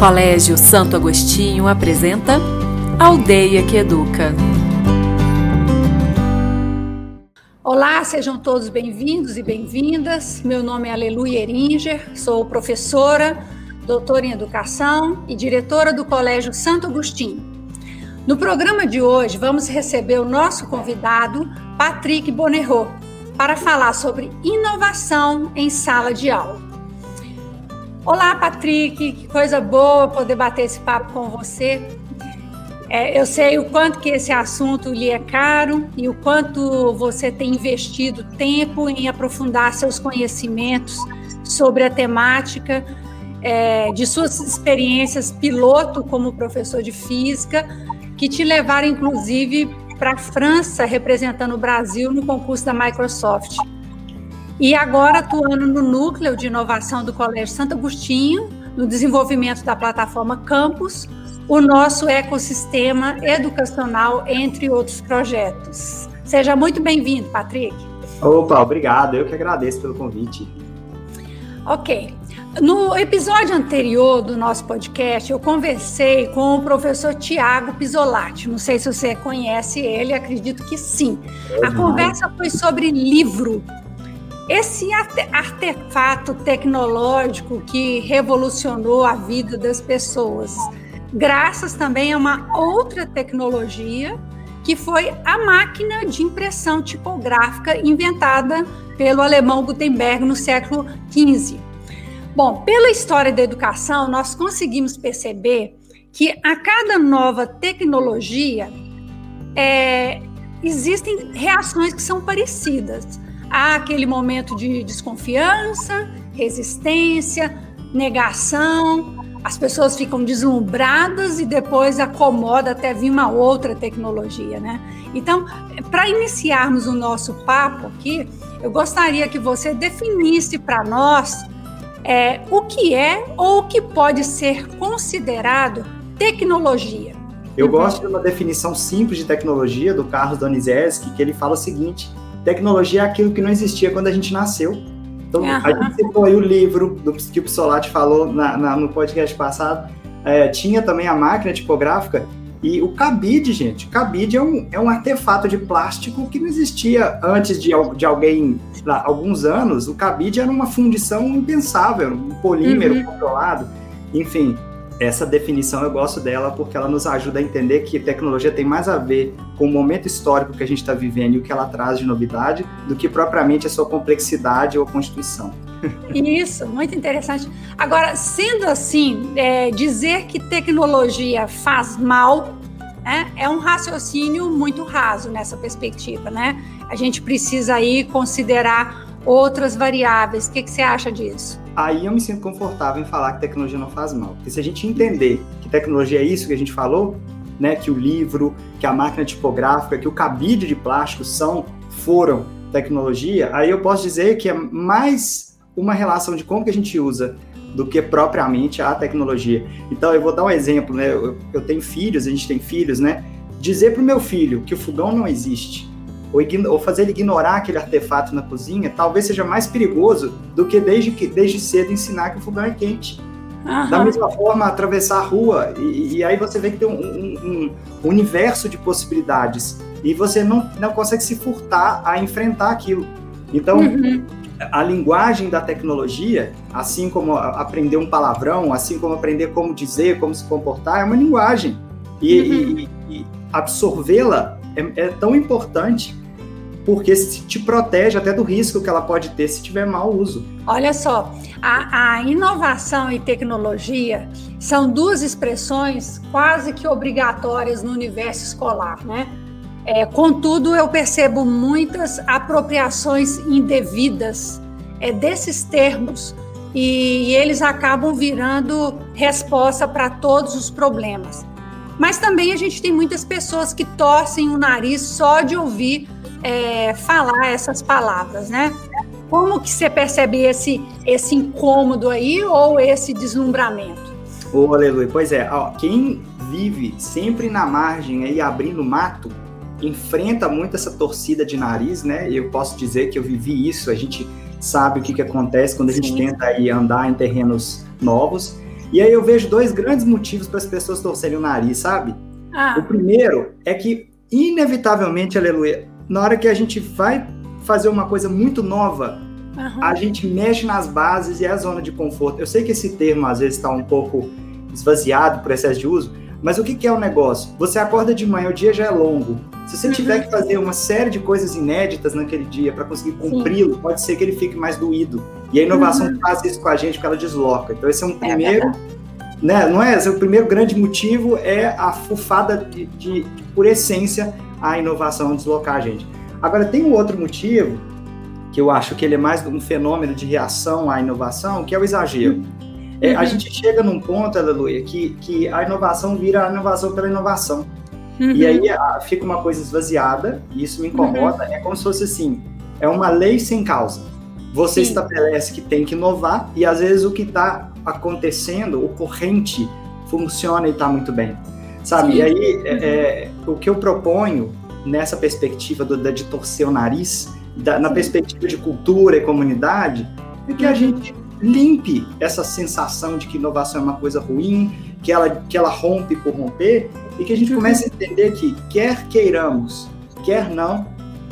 Colégio Santo Agostinho apresenta Aldeia que Educa. Olá, sejam todos bem-vindos e bem-vindas. Meu nome é Aleluia Eringer, sou professora, doutora em educação e diretora do Colégio Santo Agostinho. No programa de hoje, vamos receber o nosso convidado, Patrick Bonerot, para falar sobre inovação em sala de aula. Olá, Patrick, que coisa boa poder bater esse papo com você. É, eu sei o quanto que esse assunto lhe é caro e o quanto você tem investido tempo em aprofundar seus conhecimentos sobre a temática, é, de suas experiências piloto como professor de física, que te levaram, inclusive, para a França, representando o Brasil no concurso da Microsoft. E agora atuando no núcleo de inovação do Colégio Santo Agostinho, no desenvolvimento da plataforma Campus, o nosso ecossistema educacional, entre outros projetos. Seja muito bem-vindo, Patrick. Opa, obrigado. Eu que agradeço pelo convite. Ok. No episódio anterior do nosso podcast, eu conversei com o professor Tiago Pisolati. Não sei se você conhece ele, acredito que sim. É a conversa foi sobre livro esse artefato tecnológico que revolucionou a vida das pessoas, graças também a uma outra tecnologia que foi a máquina de impressão tipográfica inventada pelo alemão Gutenberg no século XV. Bom, pela história da educação, nós conseguimos perceber que a cada nova tecnologia é, existem reações que são parecidas há aquele momento de desconfiança, resistência, negação, as pessoas ficam deslumbradas e depois acomoda até vir uma outra tecnologia, né? Então, para iniciarmos o nosso papo aqui, eu gostaria que você definisse para nós é, o que é ou o que pode ser considerado tecnologia. Eu gosto de uma definição simples de tecnologia do Carlos Donizete, que ele fala o seguinte: Tecnologia é aquilo que não existia quando a gente nasceu. Então, uhum. a gente citou aí o livro do que o Psolati falou na, na, no podcast passado. É, tinha também a máquina tipográfica e o cabide, gente. O cabide é um, é um artefato de plástico que não existia antes de, de alguém, lá, alguns anos. O cabide era uma fundição impensável, um polímero uhum. controlado. Enfim, essa definição eu gosto dela porque ela nos ajuda a entender que tecnologia tem mais a ver com o momento histórico que a gente está vivendo e o que ela traz de novidade do que propriamente a sua complexidade ou constituição. Isso, muito interessante. Agora, sendo assim, é, dizer que tecnologia faz mal né, é um raciocínio muito raso nessa perspectiva, né? A gente precisa aí considerar outras variáveis. O que, que você acha disso? Aí eu me sinto confortável em falar que tecnologia não faz mal. Porque se a gente entender que tecnologia é isso que a gente falou, né, que o livro, que a máquina tipográfica, que o cabide de plástico são, foram tecnologia, aí eu posso dizer que é mais uma relação de como que a gente usa do que propriamente a tecnologia. Então eu vou dar um exemplo, né? Eu, eu tenho filhos, a gente tem filhos, né? Dizer para o meu filho que o fogão não existe ou, ou, fazer ele ignorar aquele artefato na cozinha, talvez seja mais perigoso do que desde, que, desde cedo ensinar que o fogão é quente. Uhum. Da mesma forma, atravessar a rua, e, e aí você vê que tem um, um, um, universo de possibilidades, e você não, não consegue se furtar a enfrentar aquilo. Então, uhum. a linguagem da tecnologia, assim como aprender um palavrão, assim como aprender como dizer, como se comportar, é uma linguagem. E, uhum. e, e absorvê-la é, é tão importante porque te protege até do risco que ela pode ter se tiver mau uso. Olha só, a, a, inovação e tecnologia são duas expressões quase que obrigatórias no universo escolar, né? É, contudo, eu percebo muitas apropriações indevidas é, desses termos e, e eles acabam virando resposta para todos os problemas. Mas também a gente tem muitas pessoas que torcem o nariz só de ouvir é, falar essas palavras, né? Como que você percebe esse, esse incômodo aí ou esse deslumbramento? Ô, oh, aleluia. Pois é, ó, quem vive sempre na margem aí, abrindo mato, enfrenta muito essa torcida de nariz, né? Eu posso dizer que eu vivi isso, a gente sabe o que, que acontece quando a gente Sim. tenta aí andar em terrenos novos. E aí eu vejo dois grandes motivos para as pessoas torcerem o nariz, sabe? Ah. O primeiro é que, inevitavelmente, aleluia, na hora que a gente vai fazer uma coisa muito nova, uhum. a gente mexe nas bases e é a zona de conforto. Eu sei que esse termo às vezes está um pouco esvaziado por excesso de uso, mas o que, que é o negócio? Você acorda de manhã, o dia já é longo. Se você uhum. tiver que fazer uma série de coisas inéditas naquele dia para conseguir cumpri-lo, pode ser que ele fique mais doído. E a inovação uhum. faz isso com a gente, porque ela desloca. Então, esse é um é primeiro. É né, não é? É o primeiro grande motivo é a fufada de, de, por essência, a inovação deslocar a gente. Agora, tem um outro motivo, que eu acho que ele é mais um fenômeno de reação à inovação, que é o exagero. Uhum. É, a uhum. gente chega num ponto, Aleluia, que, que a inovação vira a inovação pela inovação. Uhum. E aí a, fica uma coisa esvaziada, e isso me incomoda, uhum. é como se fosse assim, é uma lei sem causa. Você Sim. estabelece que tem que inovar, e às vezes o que está acontecendo, o corrente, funciona e está muito bem. Sabe? Sim. E aí, é, é, o que eu proponho nessa perspectiva do, de torcer o nariz, da, na perspectiva de cultura e comunidade, é que a uhum. gente limpe essa sensação de que inovação é uma coisa ruim, que ela, que ela rompe por romper, e que a gente comece a entender que, quer queiramos, quer não,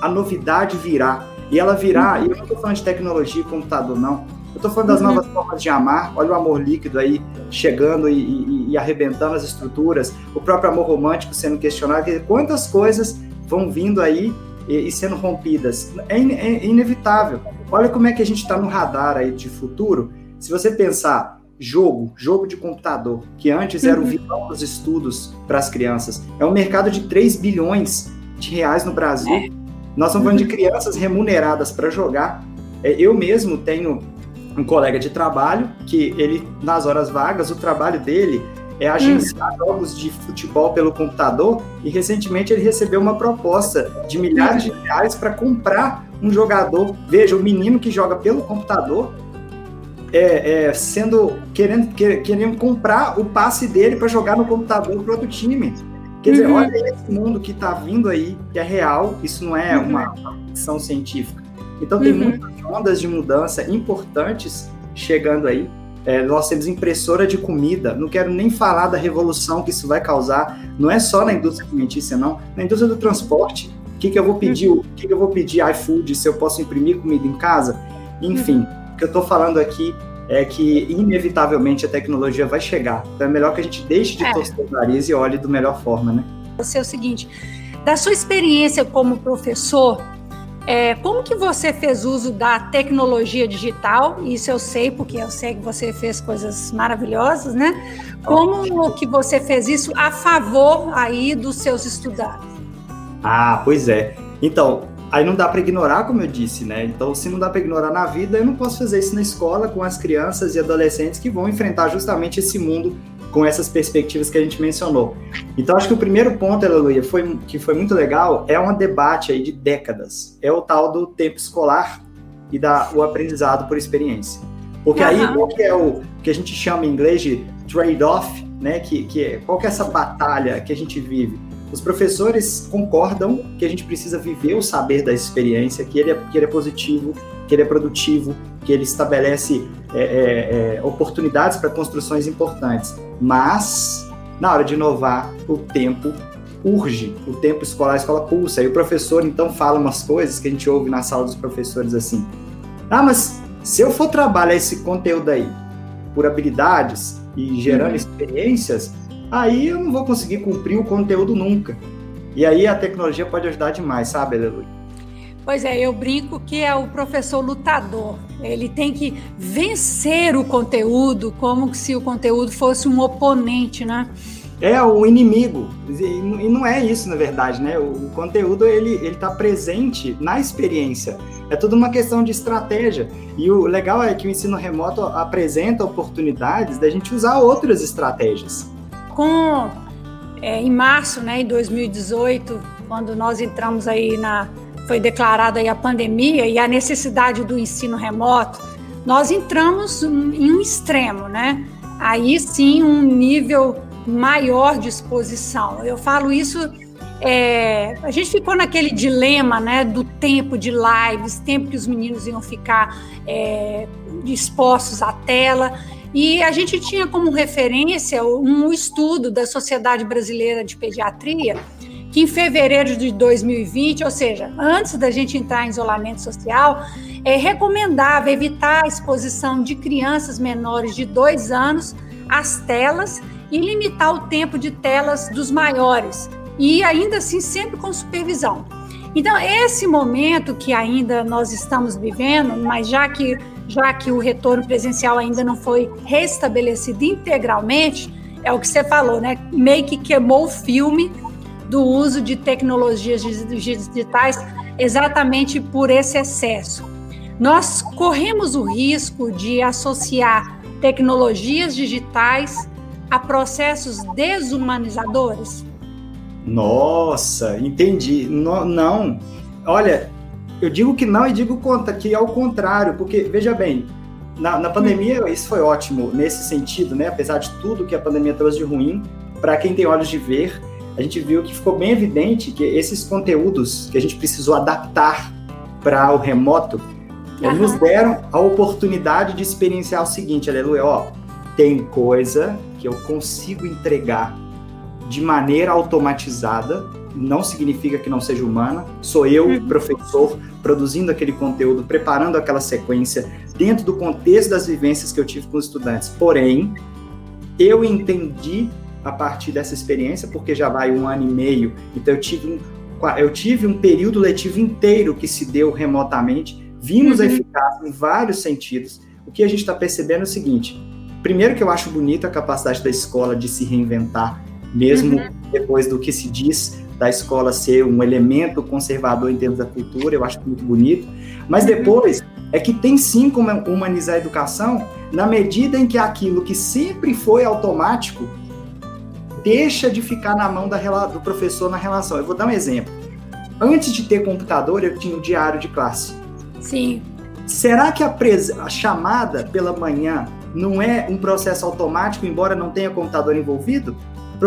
a novidade virá. E ela virá, e eu não estou falando de tecnologia e computador, não. Eu estou falando das uhum. novas formas de amar. Olha o amor líquido aí chegando e, e, e, arrebentando as estruturas. O próprio amor romântico sendo questionado. Quantas coisas vão vindo aí e, e sendo rompidas? É, in, é inevitável. Olha como é que a gente está no radar aí de futuro. Se você pensar jogo, jogo de computador, que antes era o uhum. vilão dos estudos para as crianças, é um mercado de 3 bilhões de reais no Brasil. É. Nós estamos falando de crianças remuneradas para jogar. É, eu mesmo tenho um colega de trabalho que ele, nas horas vagas, o trabalho dele é agenciar hum. jogos de futebol pelo computador e recentemente ele recebeu uma proposta de milhares de reais para comprar um jogador. Veja, o menino que joga pelo computador é, é sendo querendo, querendo comprar o passe dele para jogar no computador para outro time. Quer dizer, uhum. olha esse mundo que está vindo aí, que é real, isso não é uhum. uma, ficção científica. Então tem uhum. muitas ondas de mudança importantes chegando aí. É, nós temos impressora de comida, não quero nem falar da revolução que isso vai causar, não é só na indústria alimentícia, não, na indústria do transporte. O que, que eu vou pedir? O que, que eu vou pedir iFood se eu posso imprimir comida em casa? Enfim, o que eu estou falando aqui é que inevitavelmente a tecnologia vai chegar. Então é melhor que a gente deixe de é. torcer o nariz e olhe da melhor forma, né? Você é o seguinte, da sua experiência como professor, é, como que você fez uso da tecnologia digital? Isso eu sei, porque eu sei que você fez coisas maravilhosas, né? Como que você fez isso a favor aí dos seus estudantes? Ah, pois é. Então, aí não dá para ignorar, como eu disse, né? Então, se não dá para ignorar na vida, eu não posso fazer isso na escola com as crianças e adolescentes que vão enfrentar justamente esse mundo com essas perspectivas que a gente mencionou. Então, acho que o primeiro ponto, Aleluia, foi, que foi muito legal, é um debate aí de décadas. É o tal do tempo escolar e da, o aprendizado por experiência. Porque uhum. aí, qual que é o que a gente chama em inglês de trade-off, né? Que, que é, qual que é essa batalha que a gente vive? Os professores concordam que a gente precisa viver o saber da experiência, que ele é, que ele é positivo, que ele é produtivo, que ele estabelece é, é, é, oportunidades para construções importantes. Mas, na hora de inovar, o tempo urge, o tempo escolar, a escola pulsa. E o professor, então, fala umas coisas que a gente ouve na sala dos professores assim. Ah, mas se eu for trabalhar esse conteúdo aí por habilidades e gerando uhum. experiências, aí eu não vou conseguir cumprir o conteúdo nunca. E aí a tecnologia pode ajudar demais, sabe, Aleluia? Pois é, eu brinco que é o professor lutador. Ele tem que vencer o conteúdo como se o conteúdo fosse um oponente, né? É o inimigo. E não é isso, na verdade, né? O conteúdo ele está presente na experiência. É tudo uma questão de estratégia. E o legal é que o ensino remoto apresenta oportunidades da gente usar outras estratégias. Com é, em março, né, em 2018, quando nós entramos aí na foi declarada aí a pandemia e a necessidade do ensino remoto, nós entramos em um extremo, né? Aí sim, um nível maior de exposição. Eu falo isso, é, a gente ficou naquele dilema, né, do tempo de lives, tempo que os meninos iam ficar é, expostos à tela. E a gente tinha como referência um estudo da Sociedade Brasileira de Pediatria, que em fevereiro de 2020, ou seja, antes da gente entrar em isolamento social, é recomendável evitar a exposição de crianças menores de dois anos às telas e limitar o tempo de telas dos maiores, e ainda assim sempre com supervisão. Então, esse momento que ainda nós estamos vivendo, mas já que já que o retorno presencial ainda não foi restabelecido integralmente, é o que você falou, né? Meio que queimou o filme do uso de tecnologias digitais exatamente por esse excesso. Nós corremos o risco de associar tecnologias digitais a processos desumanizadores? Nossa, entendi. No, não. Olha, eu digo que não e digo que é o contrário, porque, veja bem, na, na pandemia isso foi ótimo nesse sentido, né? Apesar de tudo que a pandemia trouxe de ruim, para quem tem olhos de ver, a gente viu que ficou bem evidente que esses conteúdos que a gente precisou adaptar para o remoto uhum. nos deram a oportunidade de experienciar o seguinte, aleluia, ó, tem coisa que eu consigo entregar de maneira automatizada não significa que não seja humana. Sou eu, uhum. professor, produzindo aquele conteúdo, preparando aquela sequência dentro do contexto das vivências que eu tive com os estudantes. Porém, eu entendi a partir dessa experiência, porque já vai um ano e meio, então eu tive um, eu tive um período letivo inteiro que se deu remotamente. Vimos uhum. a eficácia em vários sentidos. O que a gente está percebendo é o seguinte: primeiro, que eu acho bonita a capacidade da escola de se reinventar, mesmo uhum. depois do que se diz da escola ser um elemento conservador em termos da cultura, eu acho muito bonito. Mas depois é que tem sim como humanizar a educação na medida em que aquilo que sempre foi automático deixa de ficar na mão da, do professor na relação. Eu vou dar um exemplo. Antes de ter computador, eu tinha o diário de classe. Sim. Será que a, a chamada pela manhã não é um processo automático, embora não tenha computador envolvido?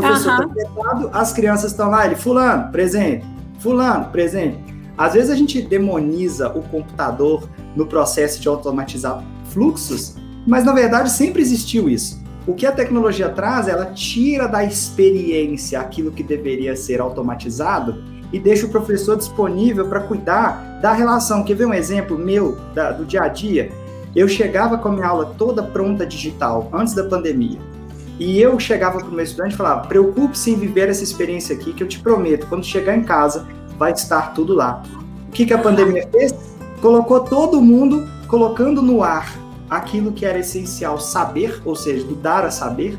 Professor está uhum. sentado, as crianças estão lá, ele, fulano, presente, fulano, presente. Às vezes a gente demoniza o computador no processo de automatizar fluxos, mas na verdade sempre existiu isso. O que a tecnologia traz, ela tira da experiência aquilo que deveria ser automatizado e deixa o professor disponível para cuidar da relação. Quer ver um exemplo meu da, do dia a dia? Eu chegava com a minha aula toda pronta digital antes da pandemia. E eu chegava para o meu estudante e falava: preocupe-se em viver essa experiência aqui, que eu te prometo, quando chegar em casa, vai estar tudo lá. O que, que a pandemia fez? Colocou todo mundo colocando no ar aquilo que era essencial saber, ou seja, do dar a saber,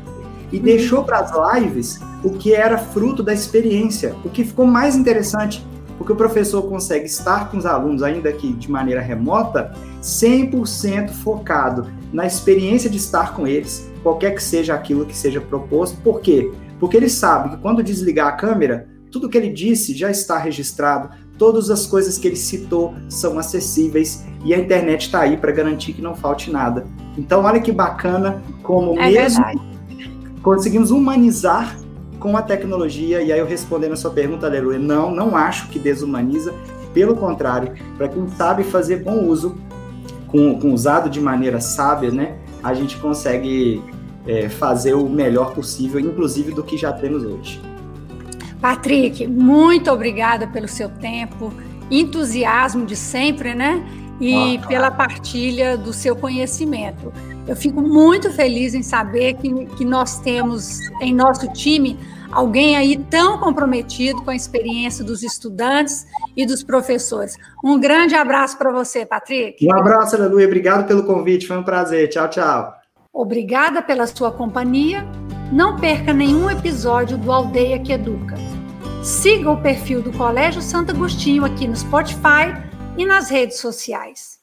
e deixou para as lives o que era fruto da experiência, o que ficou mais interessante, porque o professor consegue estar com os alunos, ainda que de maneira remota, 100% focado na experiência de estar com eles, qualquer que seja aquilo que seja proposto. Por quê? Porque ele sabe que quando desligar a câmera, tudo que ele disse já está registrado, todas as coisas que ele citou são acessíveis e a internet está aí para garantir que não falte nada. Então, olha que bacana como é mesmo verdade. conseguimos humanizar com a tecnologia. E aí, eu respondendo a sua pergunta, Aleluia, não, não acho que desumaniza. Pelo contrário, para quem sabe fazer bom uso, com, com usado de maneira sábia, né, a gente consegue é, fazer o melhor possível, inclusive do que já temos hoje. Patrick, muito obrigada pelo seu tempo, entusiasmo de sempre, né? E ah, pela partilha do seu conhecimento. Eu fico muito feliz em saber que, que nós temos em nosso time alguém aí tão comprometido com a experiência dos estudantes e dos professores. Um grande abraço para você, Patrick. Um abraço, Aleluia. Obrigado pelo convite. Foi um prazer. Tchau, tchau. Obrigada pela sua companhia. Não perca nenhum episódio do Aldeia que Educa. Siga o perfil do Colégio Santo Agostinho aqui no Spotify e nas redes sociais.